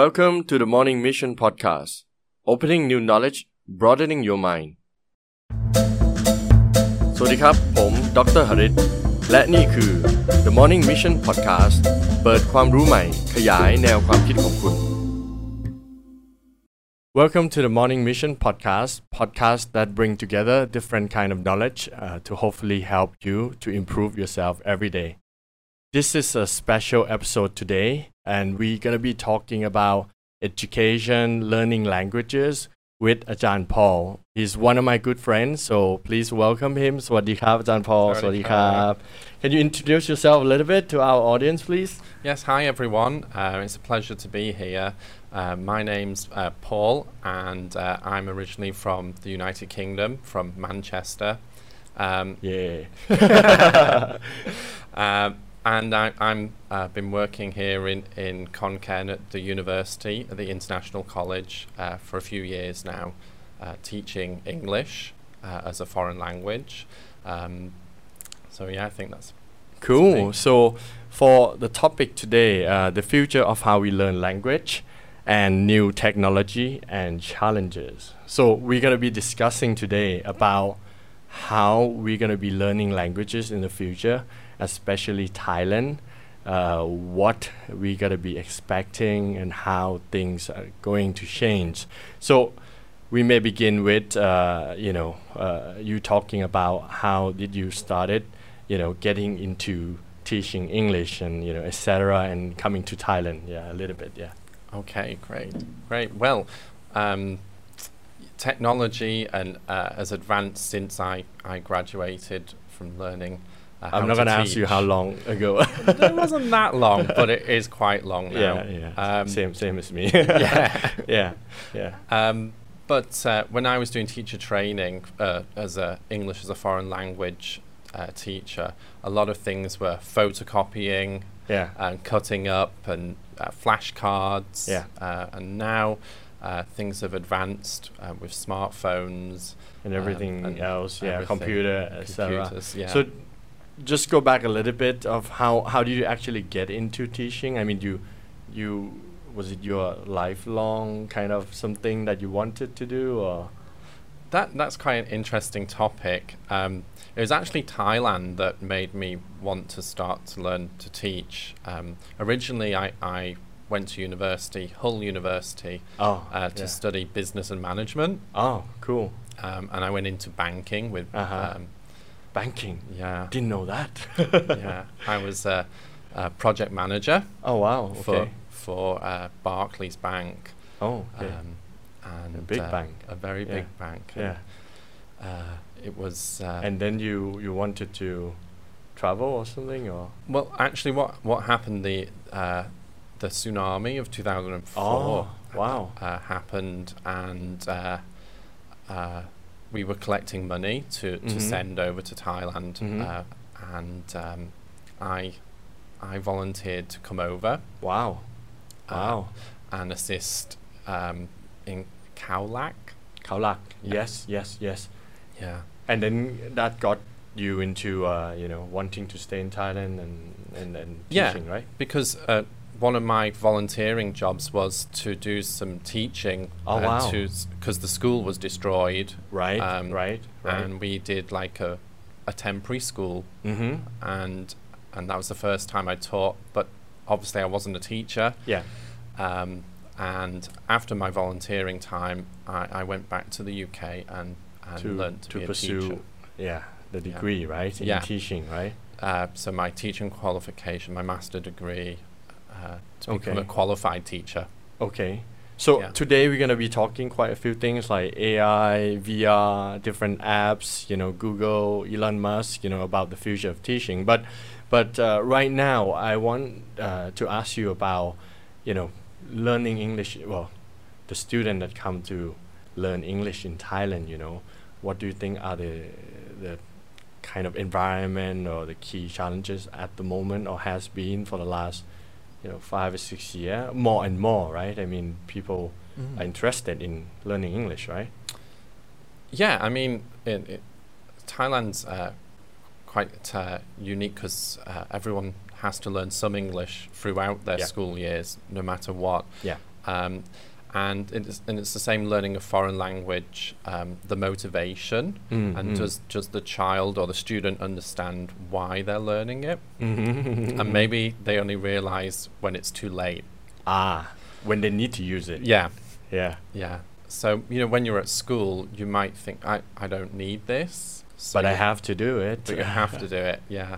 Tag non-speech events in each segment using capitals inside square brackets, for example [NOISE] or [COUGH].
Welcome to the Morning Mission Podcast Opening new knowledge broadening your mind สวัสดีครับ ผม ดรหริตและนี่คือ The Morning Mission Podcast เปิดความรู้ใหม่ ขยายแนวความคิดของคุณ Welcome to the Morning Mission Podcast podcast that bring together different kind of knowledge uh, to hopefully help you to improve yourself every day this is a special episode today, and we're going to be talking about education, learning languages with Ajahn Paul. He's one of my good friends, so please welcome him. Swadikap, Ajahn Paul. Swadikap. Can you introduce yourself a little bit to our audience, please? Yes, hi everyone. Uh, it's a pleasure to be here. Uh, my name's uh, Paul, and uh, I'm originally from the United Kingdom, from Manchester. Um, yeah. [LAUGHS] [LAUGHS] Um, and I, I'm uh, been working here in in Khon Kaen at the university, at the International College, uh, for a few years now, uh, teaching English uh, as a foreign language. Um, so yeah, I think that's Cool. me. So, for the topic today, uh, the future of how we learn language and new technology and challenges. So, we're to be discussing today about how we're to be learning languages in the future, especially Thailand. Uh, what we got to be expecting and how things are going to change. So, we may begin with uh, you know uh, you talking about how did you started you know getting into teaching English and you know etc. and coming to Thailand. Yeah, a little bit. Yeah. Okay, great, great. Well, um, technology and uh, has advanced since I, I graduated from learning. Uh, I'm not gonna ask you how long ago. [LAUGHS] it wasn't that long, but it is quite long now. yeah, yeah. Um, same, same as me. [LAUGHS] yeah. [LAUGHS] yeah, yeah. Um, but uh, when I was doing teacher training uh, as a English as a foreign language uh, teacher, a lot of things were photocopying Yeah. and cutting up and uh, flashcards. Yeah. Uh, and now uh, things have advanced uh, with smartphones, and um, everything and else. Yeah, everything, computer, etc. Yeah. So, just go back a little bit of how how did you actually get into teaching? I mean, you you was it your lifelong kind of something that you wanted to do, or That that's quite an interesting topic. Um, it was actually Thailand that made me want to start to learn to teach. Um, originally, I, I went to university, Hull University, oh, uh, to yeah. study business and management, oh, cool, um, and I went into banking with. Uh-huh. Um, banking. yeah, Didn't know that. [LAUGHS] yeah. I was a, a project manager Oh wow. for Okay. for uh, Barclays Bank. Oh, okay. Um, and A big uh, bank. a very Yeah. big bank. yeah. uh, it was. Uh, And then you you wanted to travel or something, or Well, actually, what what happened? The uh, the tsunami of 2004 Oh, wow. uh, happened, and uh, uh, we were collecting money to, to Mhm. send over to Thailand, Mhm. uh, and um, I I volunteered to come over wow, uh, wow. and assist um, in Khao Lak. Khao Lak. Yeah. Yes, yes, yes. Yeah. And then that got you into uh, you know wanting to stay in Thailand and and, and Yeah. teaching, right? because uh, one of my volunteering jobs was to do some teaching. Oh, uh, wow. Because the school was destroyed, Right, Um, right, right. and we did like a, a temporary school, mm-hmm. and and that was the first time I taught. But obviously, I wasn't a teacher. Yeah. Um, and after my volunteering time, I, I went back to the UK and and to learned to, to be a pursue teacher. yeah the Yeah. degree right in Yeah. teaching right Uh, so my teaching qualification, my master degree, uh, to become Okay. a qualified teacher. okay so Yeah. today we're going to be talking quite a few things like ai vr different apps you know google elon musk you know about the future of teaching but but uh, right now i want uh, to ask you about you know learning english well the student that come to learn english in thailand you know what do you think are the the kind of environment or the key challenges at the moment or has been for the last you know five or six years more and more right i mean people are interested in learning english right Yeah, I mean, it, it, Thailand's uh, quite uh, unique because uh, everyone has to learn some English throughout their Yeah. school years, no matter what. Yeah. Um, and it's, and it's the same learning a foreign language, um, the motivation, Mm, and does, does the child or the student understand why they're learning it? Mhm. and maybe they only realize when it's too late. ah, when they need to use it. Yeah, Yeah. yeah. So, you know, when you're at school, you might think, I, I don't need this. So But I have to do it. But you have to do it, yeah.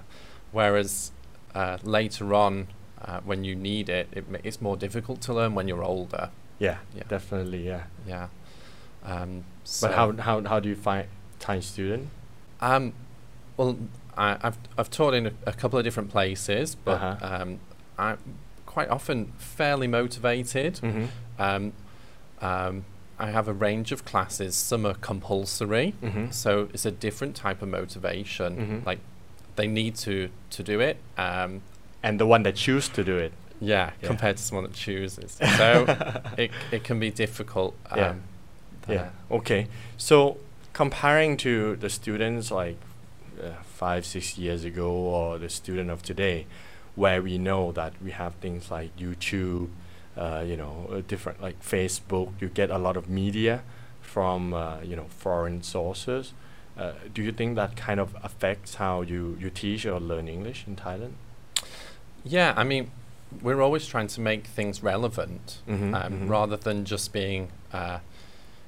Whereas uh, later on, uh, when you need it, it ma- it's more difficult to learn when you're older. Yeah, Yeah. definitely. Yeah. Yeah. Um, But how, how, how do you find Thai student? Um, well, I, I've I've taught in a, a couple of different places, but Uh-huh. um, I'm quite often fairly motivated. Mm-hmm. Um, um, I have a range of classes. Some are compulsory, Mm-hmm. so it's a different type of motivation. Mhm. Like they need to to do it. Um, And the one that choose to do it. Yeah, Yeah. compared to someone that chooses. [LAUGHS] So it it can be difficult. Um, Yeah. Yeah. Okay. So comparing to the students like uh, five, six years ago, or the student of today, where we know that we have things like YouTube, uh, you know, uh, different like Facebook. You get a lot of media from uh, you know foreign sources. Uh, do you think that kind of affects how you, you teach or learn English in Thailand? Yeah, I mean, we're always trying to make things relevant Mhm, um, mhm. rather than just being uh,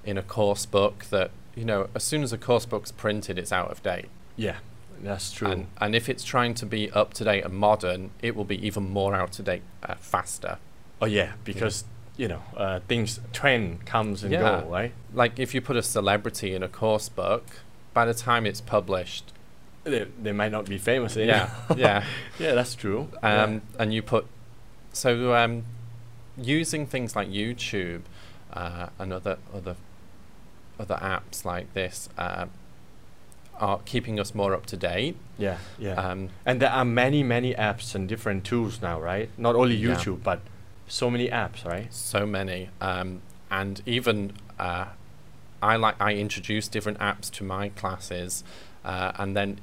in a course book that, you know, as soon as a course book's printed, it's out of date. Yeah, that's true. And, and if it's trying to be up to date and modern, it will be even more out of date uh, faster. oh yeah, because you know uh, things trend comes and Yeah. go, right? Like if you put a celebrity in a course book, by the time it's published, They, they might not be famous anymore. yeah, yeah, [LAUGHS] yeah, that's true. um, and you put so um, using things like YouTube uh, and other other other apps like this uh, are keeping us more up to date. yeah, yeah. Um, and there are many, many apps and different tools now, right? Not only Yeah. YouTube, but so many apps, right? so many, um, and even uh, I like I introduce different apps to my classes, uh, and then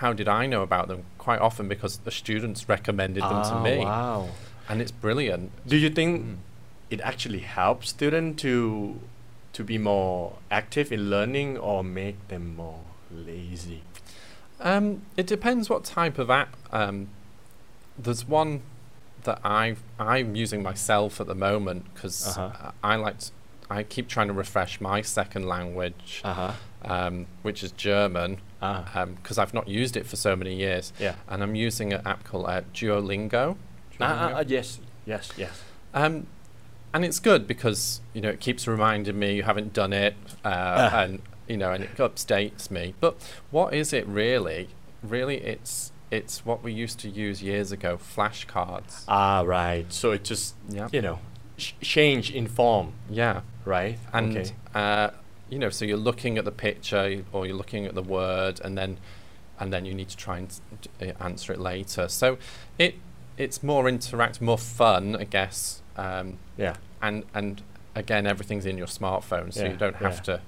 how did I know about them? Quite often because the students recommended them to Ah, me, Wow. and it's brilliant. Do you think Mm. it actually helps students to to be more active in learning or make them more lazy? Um, it depends what type of app. Um, there's one that I I'm using myself at the moment because Uh-huh. I like to, I keep trying to refresh my second language, Uh huh. um, which is German, Ah. because I've not used it for so many years, yeah. and I'm using an app called uh, Duolingo. Duolingo. ah, yes. Yes. Yes. Um, and it's good because you know it keeps reminding me you haven't done it, uh, and you know, and it updates me. But what is it really? Really, it's it's what we used to use years ago, flashcards. Ah, right. So it just Yeah, you know sh- change in form, yeah, right? and okay. You know, so you're looking at the picture or you're looking at the word, and then and then you need to try and uh, answer it later. So it it's more interactive, more fun, I guess. Um, Yeah. and and again everything's in your smartphone so Yeah, you don't have yeah. to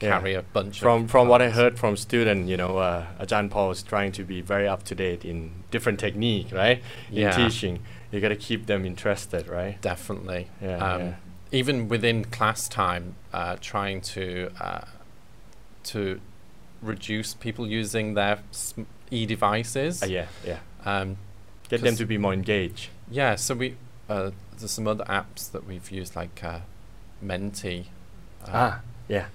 Yeah. carry a bunch From of from what I heard from student, you know, uh, Ajahn Paul is trying to be very up to date in different technique, right? In Yeah. teaching, you got to keep them interested, right? definitely Yeah, um, yeah. Even within class time uh, trying to uh, to reduce people using their e-devices Uh, yeah, yeah. um, Get them to be more engaged. yeah so we uh, there's some other apps that we've used like uh, Menti uh, ah, yeah.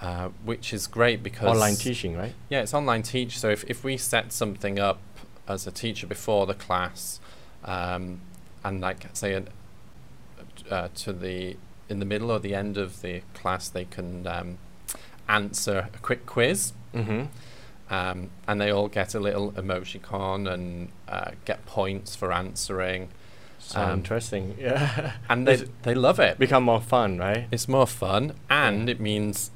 uh, which is great because Online teaching, right? Yeah, it's online teach. So if, if we set something up as a teacher before the class, um, and like say an, uh, to the in the middle or the end of the class, they can um, answer a quick quiz, Mm-hmm. um, and they all get a little emoticon and uh, get points for answering, So Um, interesting. [LAUGHS] Yeah. and they they love it. become more fun, right? It's more fun, and Yeah. it means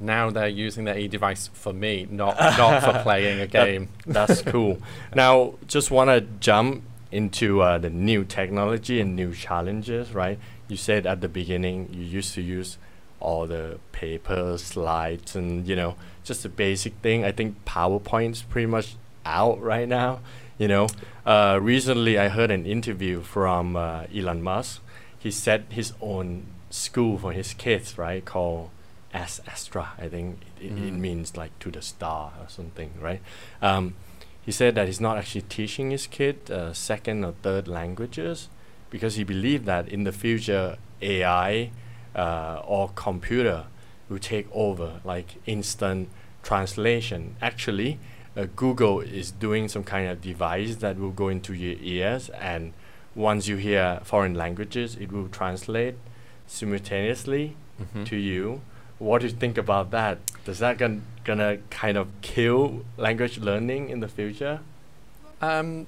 now they're using their e-device for me, not not for [LAUGHS] playing a That- game. That's cool. Now, just want to jump into uh, the new technology and new challenges, right? You said at the beginning you used to use all the paper slides and you know just the basic thing. I think PowerPoint's pretty much out right now. You know, uh, recently I heard an interview from uh, Elon Musk. he set his own school for his kids, right? Called Ad Astra. I think it, it, it Mhm. means like to the star or something, right? Um, he said that he's not actually teaching his kid uh, second or third languages because he believed that in the future AI uh, or computer will take over, like instant translation. Actually, uh, Google is doing some kind of device that will go into your ears, and once you hear foreign languages, it will translate simultaneously Mhm. to you. What do you think about that? Does that gon- gonna kind of kill language learning in the future? Um,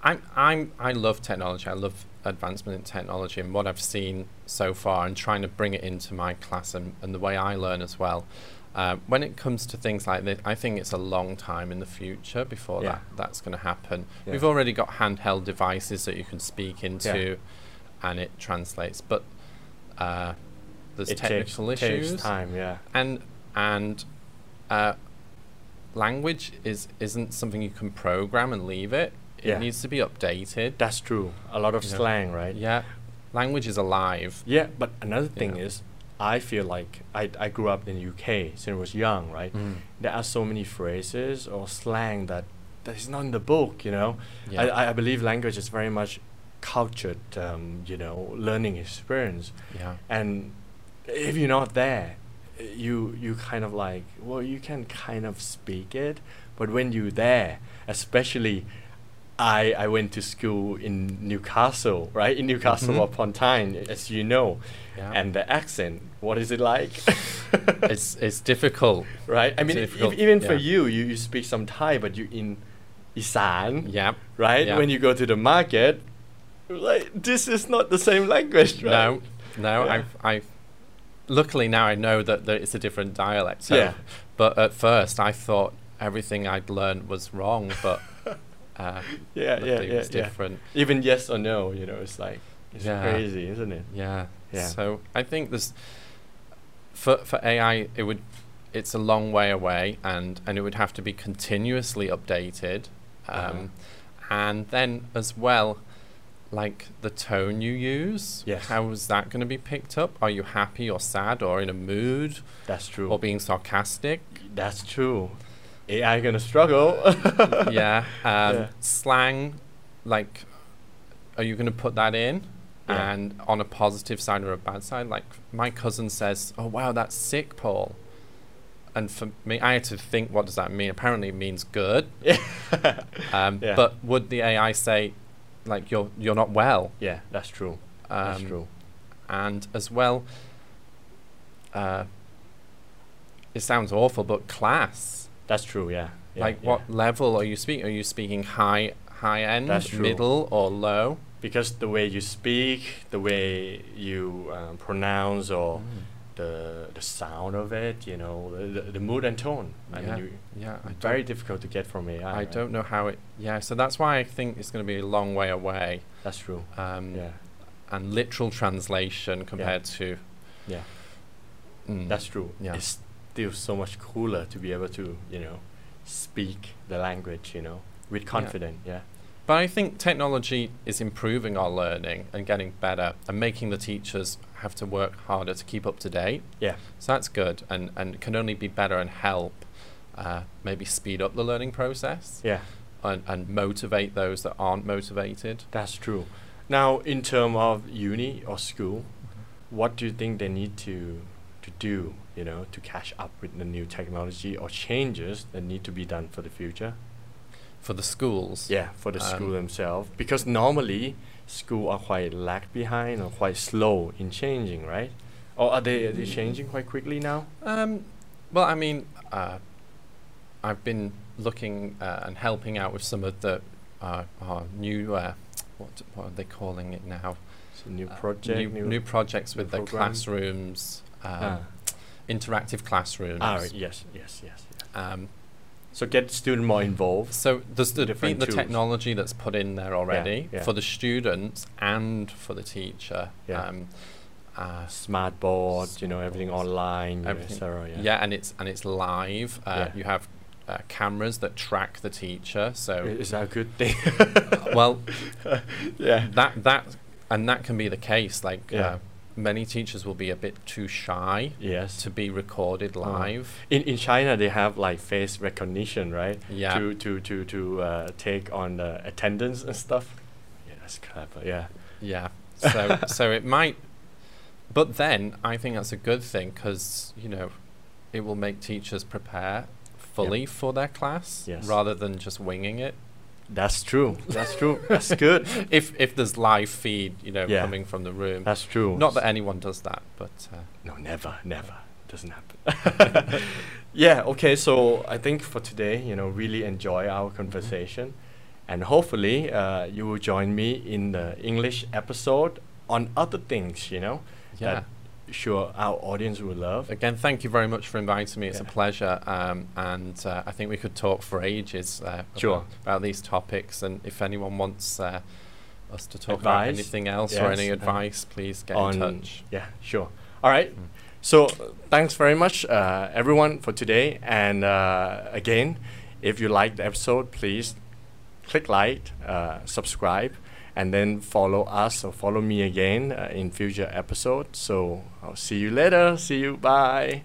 I'm, I'm, I love technology. I love advancement in technology and what I've seen so far and trying to bring it into my class and, and the way I learn as well. Uh, when it comes to things like this, I think it's a long time in the future before Yeah. that, that's going to happen. Yeah. We've already got handheld devices that you can speak into and it translates, but uh, there's it technical takes, issues takes time, yeah. and and uh, language is isn't something you can program and leave it. It Yeah. needs to be updated. That's true. A lot of You know, slang, right? Yeah, language is alive. Yeah, but another thing Yeah. is, I feel like I, I grew up in the UK since I was young, right? There are so many phrases or slang that that is not in the book, you know. Yeah. I, I- I believe language is very much cultured, um, you know, learning experience. yeah, And if you're not there, you you kind of like well, you can kind of speak it, but when you're there, especially. I, I went to school in Newcastle, right? In Newcastle Mhm. upon Tyne, as you know. yeah. And the accent, what is it like? [LAUGHS] it's it's difficult. right? I mean, difficult, even for you, you, you speak some Thai, but you in Isan, Yeah. right? yeah. When you go to the market, like this is not the same language, right? No, no. Yeah. I've I've. Luckily now I know that, that it's a different dialect. So, Yeah. But at first I thought everything I'd learned was wrong, but [LAUGHS] uh, Yeah, yeah, yeah, was yeah. different. Even yes or no, you know, it's like it's Yeah. crazy, isn't it? Yeah. Yeah. So I think there's for for AI it would it's a long way away and and it would have to be continuously updated. Um, Uh-huh. and then as well like the tone you use Yes. how is that going to be picked up are you happy or sad or in a mood That's true. or being sarcastic That's true. AI gonna struggle. [LAUGHS] yeah um Yeah. slang like are you going to put that in Yeah. and on a positive side or a bad side like my cousin says oh wow that's sick paul and for me i had to think what does that mean apparently it means good [LAUGHS] um, Yeah. but would the ai say like you're you're not well yeah, that's true. um, That's true. and as well uh, it sounds awful but class That's true. Yeah. yeah like yeah. what level are you speaking are you speaking high high end middle or low because the way you speak, the way you um, pronounce, or the the sound of it, you know, the, the, the mood and tone. I Yeah, mean, yeah very difficult to get from AI. I right? don't know how it yeah so that's why i think it's going to be a long way away That's true. um, Yeah, and literal translation compared to yeah, mm, that's true. yeah. It's still so much cooler to be able to, you know, speak the language, you know, with confidence. Yeah. But I think technology is improving our learning and getting better and making the teachers have to work harder to keep up to date. Yeah. So that's good and, and can only be better and help uh, maybe speed up the learning process Yeah. and, and motivate those that aren't motivated. That's true. Now, in terms of uni or school, what do you think they need to to do, you know, to catch up with the new technology or changes that need to be done for the future? For the schools, Yeah, for the school Um, themselves, because normally school are quite lag behind or quite slow in changing, right? Or are they are they changing quite quickly now? Um, well, I mean, uh, I've been looking uh, and helping out with some of the uh, our new uh, what what are they calling it now? A new Uh, project, new, new projects new with the classrooms, um, ah. interactive classrooms. ah, right, yes, yes, yes, yes. Um, So get the student more involved. so there's the, Different the technology that's put in there already yeah. for the students and for the teacher. Yeah. Um, uh, Smart board, you know, everything boards. online, Everything. Cetera, yeah. yeah. and it's and it's live. Uh, Yeah. You have uh, cameras that track the teacher. So Is that a good thing? well, [LAUGHS] yeah. that that and that can be the case. Like Yeah. Many teachers will be a bit too shy Yes. to be recorded Oh. live. In in China, they have like face recognition, right? Yeah. To to to to uh, take on the attendance and stuff. Yeah, that's clever. Yeah. Yeah. So [LAUGHS] so it might, but then I think that's a good thing because you know, it will make teachers prepare fully for their class Yes. rather than just winging it. That's true. That's true. That's good. [LAUGHS] If if there's live feed, you know, Yeah. coming from the room. That's true. Not that anyone does that, but uh, No, never, never. Doesn't happen. [LAUGHS] [LAUGHS] yeah, okay, so I think for today, you know, really enjoy our conversation. And hopefully, uh, you will join me in the English episode on other things, you know, yeah. Sure our audience will love. Again, thank you very much for inviting me. It's Yeah. a pleasure, um, and uh, I think we could talk for ages uh, Sure. about, these topics. And if anyone wants uh, us to talk about anything else or any advice, please get on in touch. Yeah, sure. All right. Mm. So thanks very much, uh, everyone, for today. And uh, again, if you liked the episode, please click like, uh, subscribe, and then follow us or follow me again uh, in future episodes. So I'll see you later. See you. Bye.